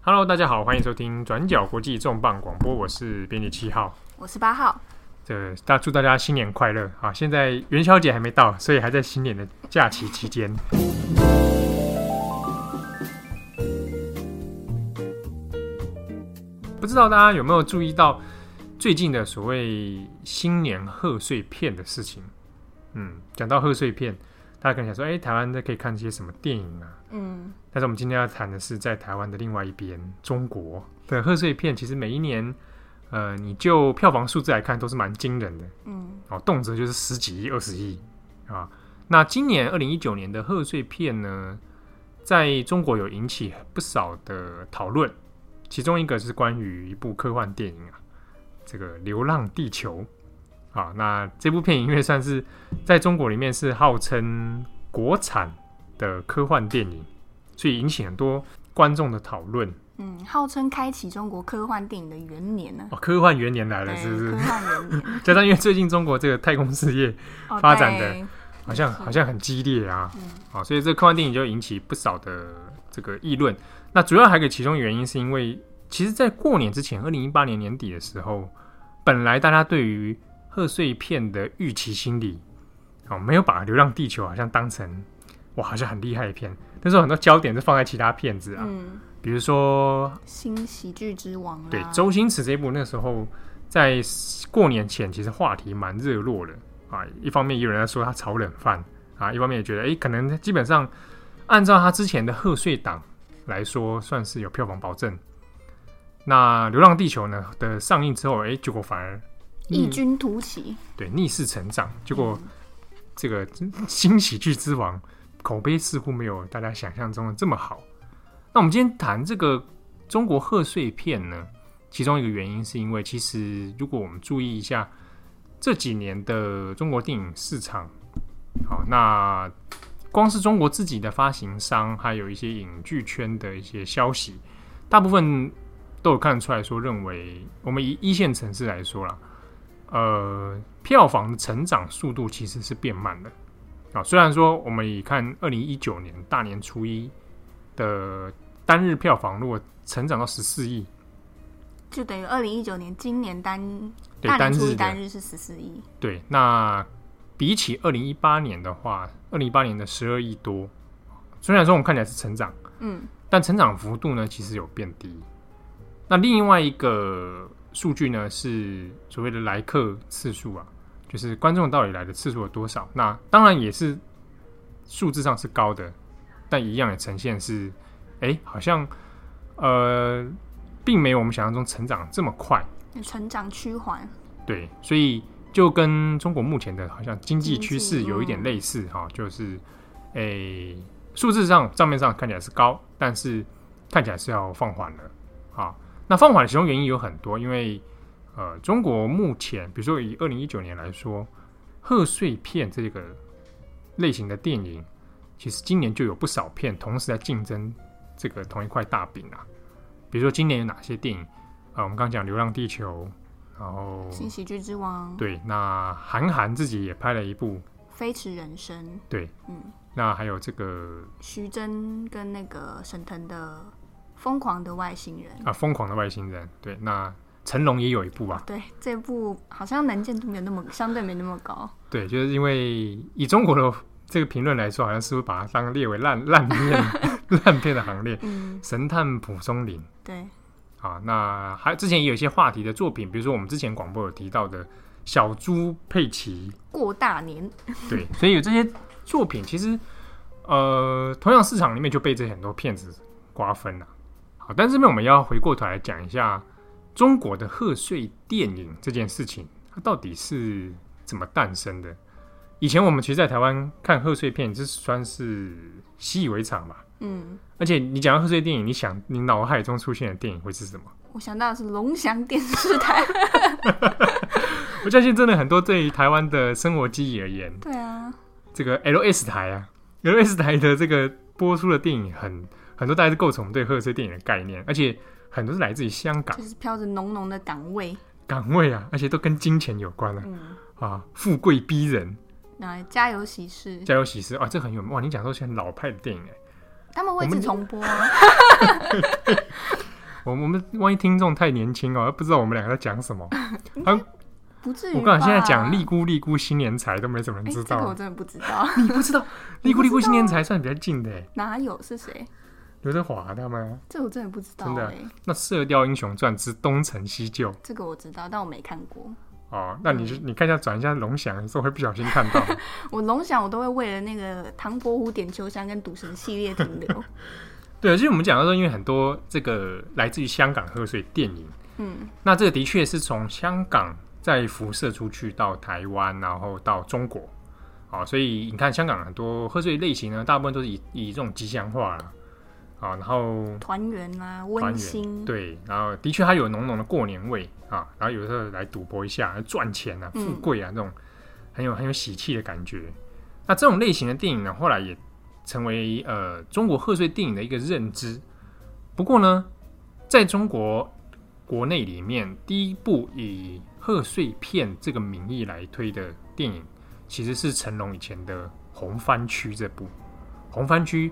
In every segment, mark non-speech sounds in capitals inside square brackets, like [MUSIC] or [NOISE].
Hello，大家好，欢迎收听转角国际重磅广播，我是编辑七号，我是八号。这大祝大家新年快乐啊！现在元宵节还没到，所以还在新年的假期期间。[LAUGHS] 不知道大家有没有注意到最近的所谓新年贺岁片的事情？嗯，讲到贺岁片。大家可能想说，哎、欸，台湾的可以看一些什么电影啊？嗯，但是我们今天要谈的是在台湾的另外一边，中国的贺岁片，其实每一年，呃，你就票房数字来看，都是蛮惊人的。嗯，哦，动辄就是十几亿、二十亿啊。那今年二零一九年的贺岁片呢，在中国有引起不少的讨论，其中一个是关于一部科幻电影啊，这个《流浪地球》。啊，那这部片因为算是在中国里面是号称国产的科幻电影，所以引起很多观众的讨论。嗯，号称开启中国科幻电影的元年呢？哦，科幻元年来了，是不是？科幻元年。[LAUGHS] 加上因为最近中国这个太空事业发展的好像好像很激烈啊，嗯，好，所以这科幻电影就引起不少的这个议论。那主要还有个其中原因是因为，其实，在过年之前，二零一八年年底的时候，本来大家对于贺岁片的预期心理，哦，没有把《流浪地球》好像当成哇，好像很厉害的片。那时候很多焦点是放在其他片子啊，嗯，比如说《新喜剧之王》对，周星驰这一部，那时候在过年前其实话题蛮热络的啊。一方面也有人在说他炒冷饭啊，一方面也觉得哎，可能基本上按照他之前的贺岁档来说，算是有票房保证。那《流浪地球》呢的上映之后，哎，结果反而。异军突起，对，逆势成长。结果这个新喜剧之王口碑似乎没有大家想象中的这么好。那我们今天谈这个中国贺岁片呢，其中一个原因是因为，其实如果我们注意一下这几年的中国电影市场，好，那光是中国自己的发行商，还有一些影剧圈的一些消息，大部分都有看出来说，认为我们以一线城市来说啦。呃，票房的成长速度其实是变慢的啊。虽然说我们以看二零一九年大年初一的单日票房，如果成长到十四亿，就等于二零一九年今年单大年初一单日是十四亿。对，那比起二零一八年的话，二零一八年的十二亿多，虽然说我们看起来是成长，嗯，但成长幅度呢其实有变低。那另外一个。数据呢是所谓的来客次数啊，就是观众到底来的次数有多少？那当然也是数字上是高的，但一样的呈现是，哎、欸，好像呃，并没有我们想象中成长这么快，成长趋缓。对，所以就跟中国目前的好像经济趋势有一点类似哈、嗯，就是诶，数、欸、字上账面上看起来是高，但是看起来是要放缓了啊。那放缓的其中原因有很多，因为呃，中国目前，比如说以二零一九年来说，贺岁片这个类型的电影，其实今年就有不少片同时在竞争这个同一块大饼啊。比如说今年有哪些电影？啊、呃，我们刚刚讲《流浪地球》，然后《新喜剧之王》。对，那韩寒自己也拍了一部《飞驰人生》。对，嗯，那还有这个徐峥跟那个沈腾的。疯狂的外星人啊！疯狂的外星人，对，那成龙也有一部啊。对，这部好像能见度没有那么，相对没那么高。对，就是因为以中国的这个评论来说，好像是会把它当列为烂烂片、[LAUGHS] 烂片的行列。嗯，神探蒲松龄。对。啊，那还之前也有一些话题的作品，比如说我们之前广播有提到的小猪佩奇过大年。[LAUGHS] 对，所以有这些作品，其实呃，同样市场里面就被这很多骗子瓜分了。好但是这边我们要回过头来讲一下中国的贺岁电影这件事情，它到底是怎么诞生的？以前我们其实，在台湾看贺岁片，这算是习以为常吧。嗯，而且你讲到贺岁电影，你想你脑海中出现的电影会是什么？我想到的是龙翔电视台。[LAUGHS] 我相信真的很多对于台湾的生活记忆而言，对啊，这个 LS 台啊，LS 台的这个播出的电影很。很多大概是构成我们对贺岁电影的概念，而且很多是来自于香港，就是飘着浓浓的港味，港味啊，而且都跟金钱有关了，嗯、啊，富贵逼人，那家有喜事，家有喜事啊，这很有哇！你讲说是很老派的电影哎，他们会一直重播啊，我 [LAUGHS] 我们 [LAUGHS] 万一听众太年轻哦，不知道我们两个在讲什么。[LAUGHS] 啊，不至于。我刚才现在讲利姑利姑新年财都没什么人知道。欸，这个我真的不知道。你不知道？利姑利姑新年财算比较近的。哪有？是谁？刘德华他们。这我真的不知道。真的？那《射雕英雄传之东成西就》这个我知道，但我没看过。哦，那你就、嗯、你看一下转一下龙翔，有时候会不小心看到。[LAUGHS] 我龙翔我都会为了那个唐伯虎点秋香跟赌神系列停留。[LAUGHS] 对，其实我们讲到说，因为很多这个来自于香港贺岁电影，嗯，那这个的确是从香港再辐射出去到台湾，然后到中国，啊、哦，所以你看香港很多贺岁类型呢，大部分都是以以这种吉祥话啦，啊，然后团圆啊，温馨，对，然后的确它有浓浓的过年味啊，然后有时候来赌博一下，来赚钱啊，富贵啊，这种很有很有喜气的感觉。那这种类型的电影呢，后来也。成为呃中国贺岁电影的一个认知。不过呢，在中国国内里面，第一部以贺岁片这个名义来推的电影，其实是成龙以前的《红番区》这部。《红番区》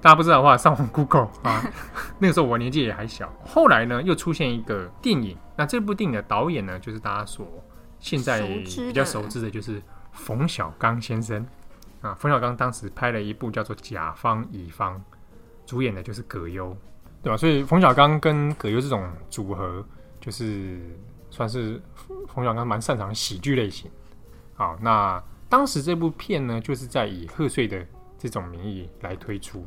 大家不知道的话，上网 Google 啊。[LAUGHS] 那个时候我年纪也还小。后来呢，又出现一个电影。那这部电影的导演呢，就是大家所现在比较熟知的，就是冯小刚先生。啊，冯小刚当时拍了一部叫做《甲方乙方》，主演的就是葛优，对吧？所以冯小刚跟葛优这种组合，就是算是冯小刚蛮擅长喜剧类型。好，那当时这部片呢，就是在以贺岁的这种名义来推出，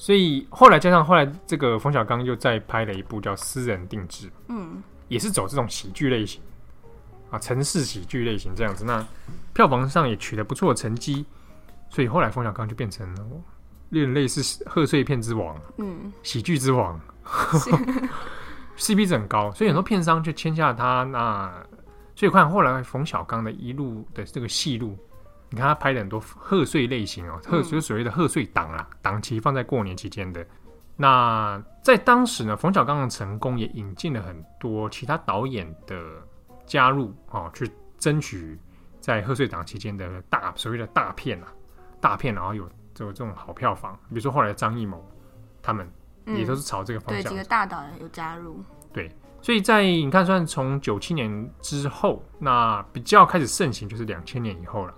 所以后来加上后来这个冯小刚又再拍了一部叫《私人定制》，嗯，也是走这种喜剧类型啊，城市喜剧类型这样子，那票房上也取得不错的成绩。所以后来冯小刚就变成了有点类似贺岁片之王，嗯，喜剧之王，CP 值很高，所以很多片商就签下他。那所以看后来冯小刚的一路的这个戏路，你看他拍的很多贺岁类型哦，贺就是所谓的贺岁档啊，档期放在过年期间的。那在当时呢，冯小刚的成功也引进了很多其他导演的加入哦，去争取在贺岁档期间的大所谓的大片啊。大片，然后有有这种好票房，比如说后来张艺谋他们也都是朝这个方向。嗯、对，几个大导演有加入。对，所以在你看，算从九七年之后，那比较开始盛行就是两千年以后了。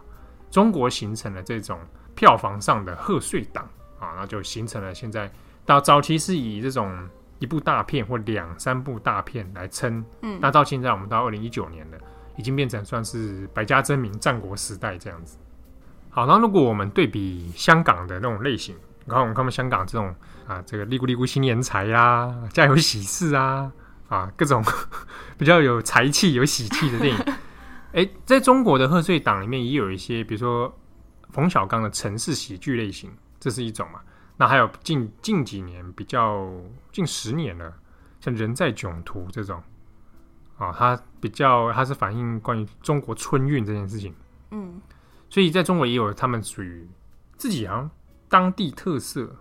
中国形成了这种票房上的贺岁档啊，那就形成了现在到早期是以这种一部大片或两三部大片来撑，嗯，那到现在我们到二零一九年了，已经变成算是百家争鸣、战国时代这样子。好，那如果我们对比香港的那种类型，你看我们看香港这种啊，这个利咕利咕新年财呀，家有喜事啊，啊，各种 [LAUGHS] 比较有财气、有喜气的电影。哎、欸，在中国的贺岁档里面也有一些，比如说冯小刚的城市喜剧类型，这是一种嘛。那还有近近几年比较近十年了，像人在囧途这种啊，它比较它是反映关于中国春运这件事情。嗯。所以在中国也有他们属于自己好像当地特色，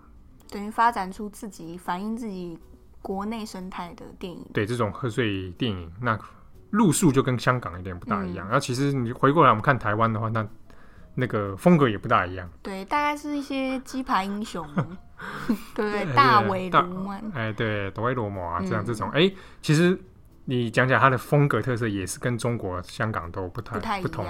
等于发展出自己反映自己国内生态的电影。对，这种贺岁电影，那路数就跟香港有点不大一样。然后、嗯、其实你回过来我们看台湾的话，那那个风格也不大一样。对，大概是一些鸡排英雄，[LAUGHS] 对不对？大尾鲈鳗，哎，对，大威罗摩啊，这样这种，哎、其实你讲讲它的风格特色，也是跟中国香港都不太不太。不同。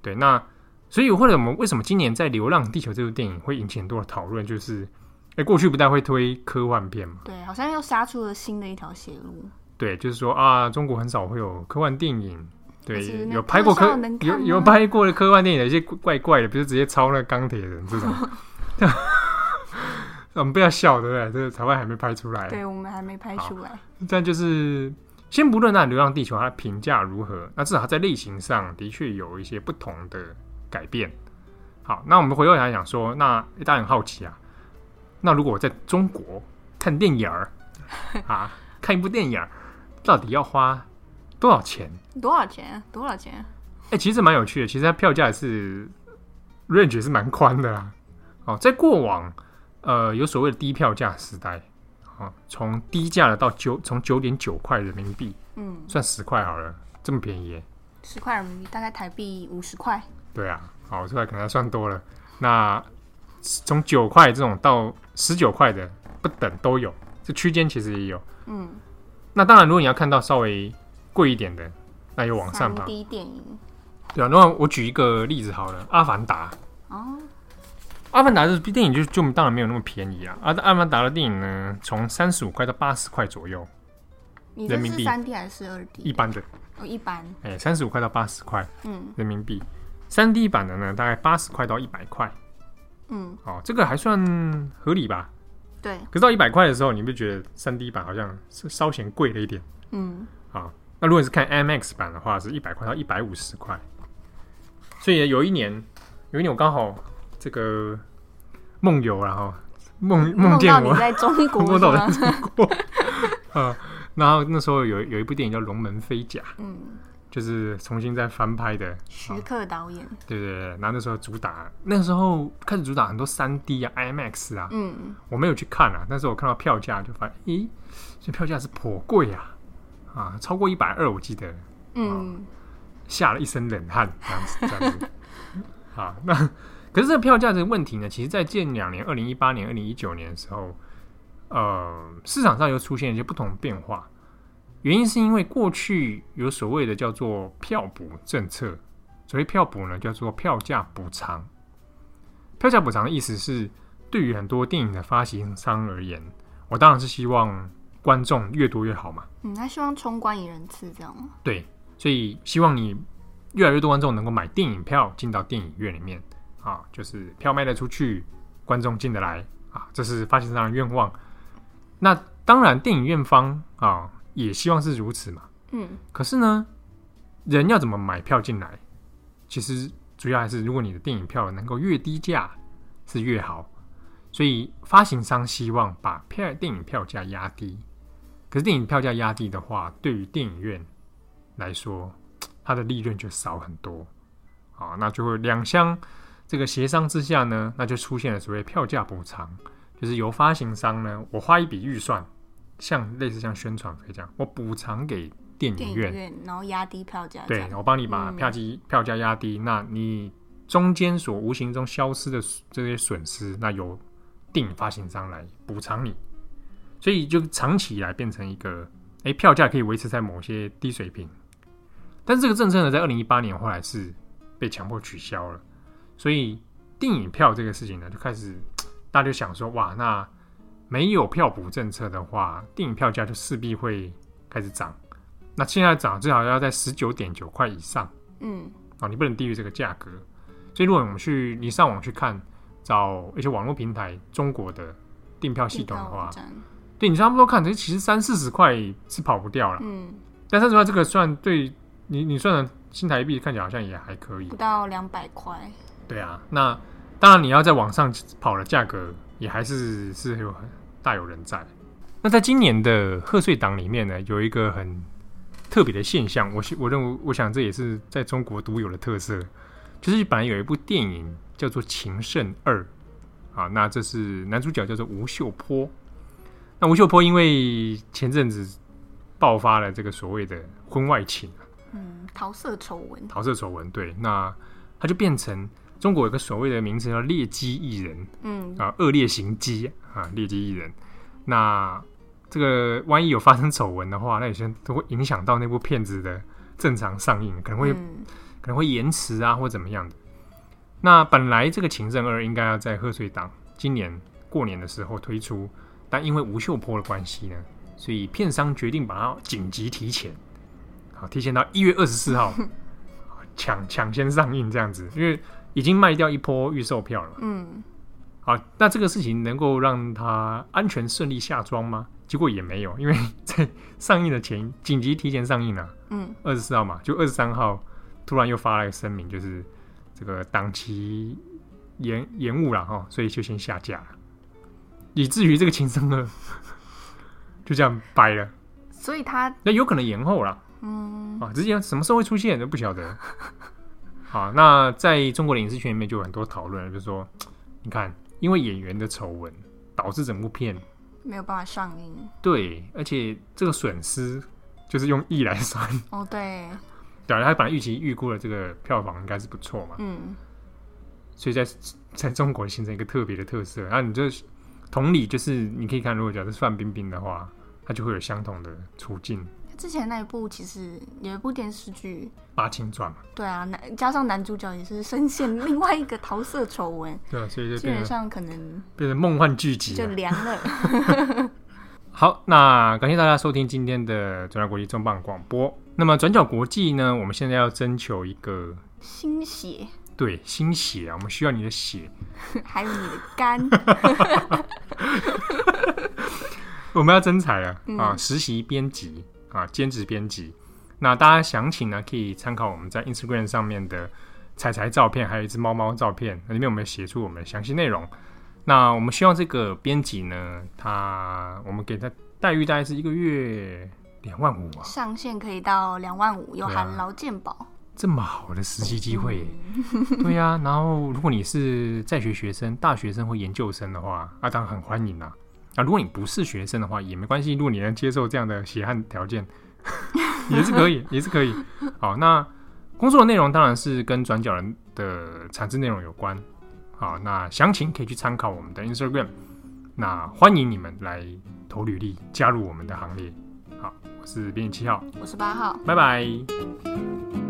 对，那。所以，或者我们为什么今年在《流浪地球》这部电影会引起很多的讨论？就是，哎、欸，过去不太会推科幻片嘛？对，好像又杀出了新的一条血路。对，就是说啊，中国很少会有科幻电影。对，有拍过科有有拍过的科幻电影，有些怪怪的，比如直接抄那个钢铁人这种。[LAUGHS] [LAUGHS] 我们不要笑，对不对？这个台湾还没拍出来。对，我们还没拍出来。但就是，先不论那《流浪地球》它的评价如何，那至少它在类型上的确有一些不同的。改变，好，那我们回过来讲说，那大家很好奇啊，那如果我在中国看电影儿 [LAUGHS] 啊，看一部电影儿，到底要花多少钱？多少钱？多少钱？哎、欸，其实蛮有趣的，其实它票价是 range 是蛮宽的啦。哦，在过往，呃，有所谓的低票价时代，啊，从低价的到九，从九点九块人民币，嗯，算十块好了，这么便宜，十块人民币大概台币五十块。对啊，好，这块可能还算多了。那从九块这种到十九块的不等都有，这区间其实也有。嗯，那当然，如果你要看到稍微贵一点的，那就往上爬。3D 电影。对啊，那我举一个例子好了，《阿凡达》。哦。阿凡达这部电影就就当然没有那么便宜啊。阿阿凡达的电影呢，从三十五块到八十块左右。人民币。三 D 还是二 D？一般的。哦，一般。哎、欸，三十五块到八十块。嗯。人民币。三 D 版的呢，大概八十块到一百块。嗯。哦，这个还算合理吧？对，可是到一百块的时候，你不觉得三 D 版好像是稍显贵了一点？嗯，啊，那如果是看 IMAX 版的话，是一百块到一百五十块。所以有一年，有一年我刚好这个梦游然后梦梦见我在中 [LAUGHS] 国，梦到在中国，[LAUGHS] 啊，然后那时候有有一部电影叫《龙门飞甲》，嗯。就是重新再翻拍的。徐克导演，对对对，然后那时候主打，那时候开始主打很多三 D 啊、IMAX 啊，嗯，我没有去看啊，但是我看到票价就发现，咦，这票价是颇贵啊，啊，超过一百二，我记得，嗯，吓了一身冷汗，这样子，这样子，[LAUGHS] 好，那可是这个票价这个问题呢，其实在近两年，二零一八年、二零一九年的时候，呃，市场上又出现一些不同的变化。原因是因为过去有所谓的叫做票补政策，所谓票补呢叫做票价补偿。票价补偿的意思是，对于很多电影的发行商而言，我当然是希望观众越多越好嘛。嗯，他希望冲观影人次这样吗？对，所以希望你越来越多观众能够买电影票进到电影院里面啊，就是票卖得出去，观众进得来啊，这是发行商的愿望。那当然，电影院方啊。也希望是如此嘛。嗯，可是呢，人要怎么买票进来？其实主要还是，如果你的电影票能够越低价是越好。所以发行商希望把票电影票价压低。可是电影票价压低的话，对于电影院来说，它的利润就少很多。好，那就会两相这个协商之下呢，那就出现了所谓票价补偿，就是由发行商呢，我花一笔预算。像类似像宣传费这样，我补偿给电影院，影院然后压低票价。对，我帮你把票价票价压低，嗯、那你中间所无形中消失的这些损失，那由电影发行商来补偿你。所以就长期以来变成一个，哎、欸，票价可以维持在某些低水平。但是这个政策呢，在二零一八年后来是被强迫取消了。所以电影票这个事情呢，就开始 [TSK] 大家就想说，哇，那。没有票补政策的话，电影票价就势必会开始涨。那现在涨至少要在十九点九块以上，嗯，哦，你不能低于这个价格。所以如果我们去你上网去看，找一些网络平台中国的订票系统的话，对你差不多看，其实三四十块是跑不掉了。嗯，但三十块这个算对你你算的新台币看起来好像也还可以，不到两百块。对啊，那当然你要在网上跑的价格也还是是有很。大有人在。那在今年的贺岁档里面呢，有一个很特别的现象，我我认为，我想这也是在中国独有的特色，就是本来有一部电影叫做《情圣二》啊，那这是男主角叫做吴秀波。那吴秀波因为前阵子爆发了这个所谓的婚外情，嗯，桃色丑闻，桃色丑闻，对，那他就变成。中国有个所谓的名词叫“劣迹艺人”，嗯啊，恶劣行迹啊，劣迹艺人。那这个万一有发生丑闻的话，那有些都会影响到那部片子的正常上映，可能会、嗯、可能会延迟啊，或怎么样的。那本来这个《情圣二》应该要在贺岁档今年过年的时候推出，但因为吴秀波的关系呢，所以片商决定把它紧急提前，好，提前到一月二十四号 [LAUGHS] 抢抢先上映这样子，因为。已经卖掉一波预售票了。嗯，好，那这个事情能够让他安全顺利下庄吗？结果也没有，因为在上映的前紧急提前上映了。嗯，二十四号嘛，就二十三号突然又发了一个声明，就是这个档期延延误了哈，所以就先下架了，以至于这个情深呢 [LAUGHS] 就这样掰了。所以他那有可能延后了。嗯，啊，直接什么时候会出现都不晓得。好，那在中国的影视圈里面就有很多讨论，就是说，你看，因为演员的丑闻导致整部片没有办法上映。对，而且这个损失就是用亿来算。哦，对。对，他本来预期预估的这个票房应该是不错嘛。嗯。所以在在中国形成一个特别的特色。然后你就同理，就是你可以看，如果假设是范冰冰的话，她他就会有相同的处境。之前那一部其实有一部电视剧《八青传》嘛，对啊，男加上男主角也是深陷 [LAUGHS] 另外一个桃色丑闻，对啊，所以就基本上可能变成梦幻剧集，就凉了。[LAUGHS] 好，那感谢大家收听今天的转角国际重磅广播。那么转角国际呢，我们现在要征求一个新血，对，新血啊，我们需要你的血，[LAUGHS] 还有你的肝。我们要征才了啊，实习编辑啊，兼职编辑。那大家详情呢，可以参考我们在 Instagram 上面的彩彩照片，还有一只猫猫照片，里面我们写出我们的详细内容。那我们希望这个编辑呢，他我们给他待遇大概是一个月两万五啊，上限可以到两万五，有含劳健保。这么好的实习机会，[LAUGHS] 对呀、啊。然后如果你是在学学生、大学生或研究生的话，啊，当然很欢迎啦。啊，如果你不是学生的话，也没关系。如果你能接受这样的血汗条件，[LAUGHS] 也是可以，也是可以。好，那工作的内容当然是跟转角人的产制内容有关。好，那详情可以去参考我们的 Instagram。那欢迎你们来投履历，加入我们的行列。好，我是编辑七号，我是八号，拜拜。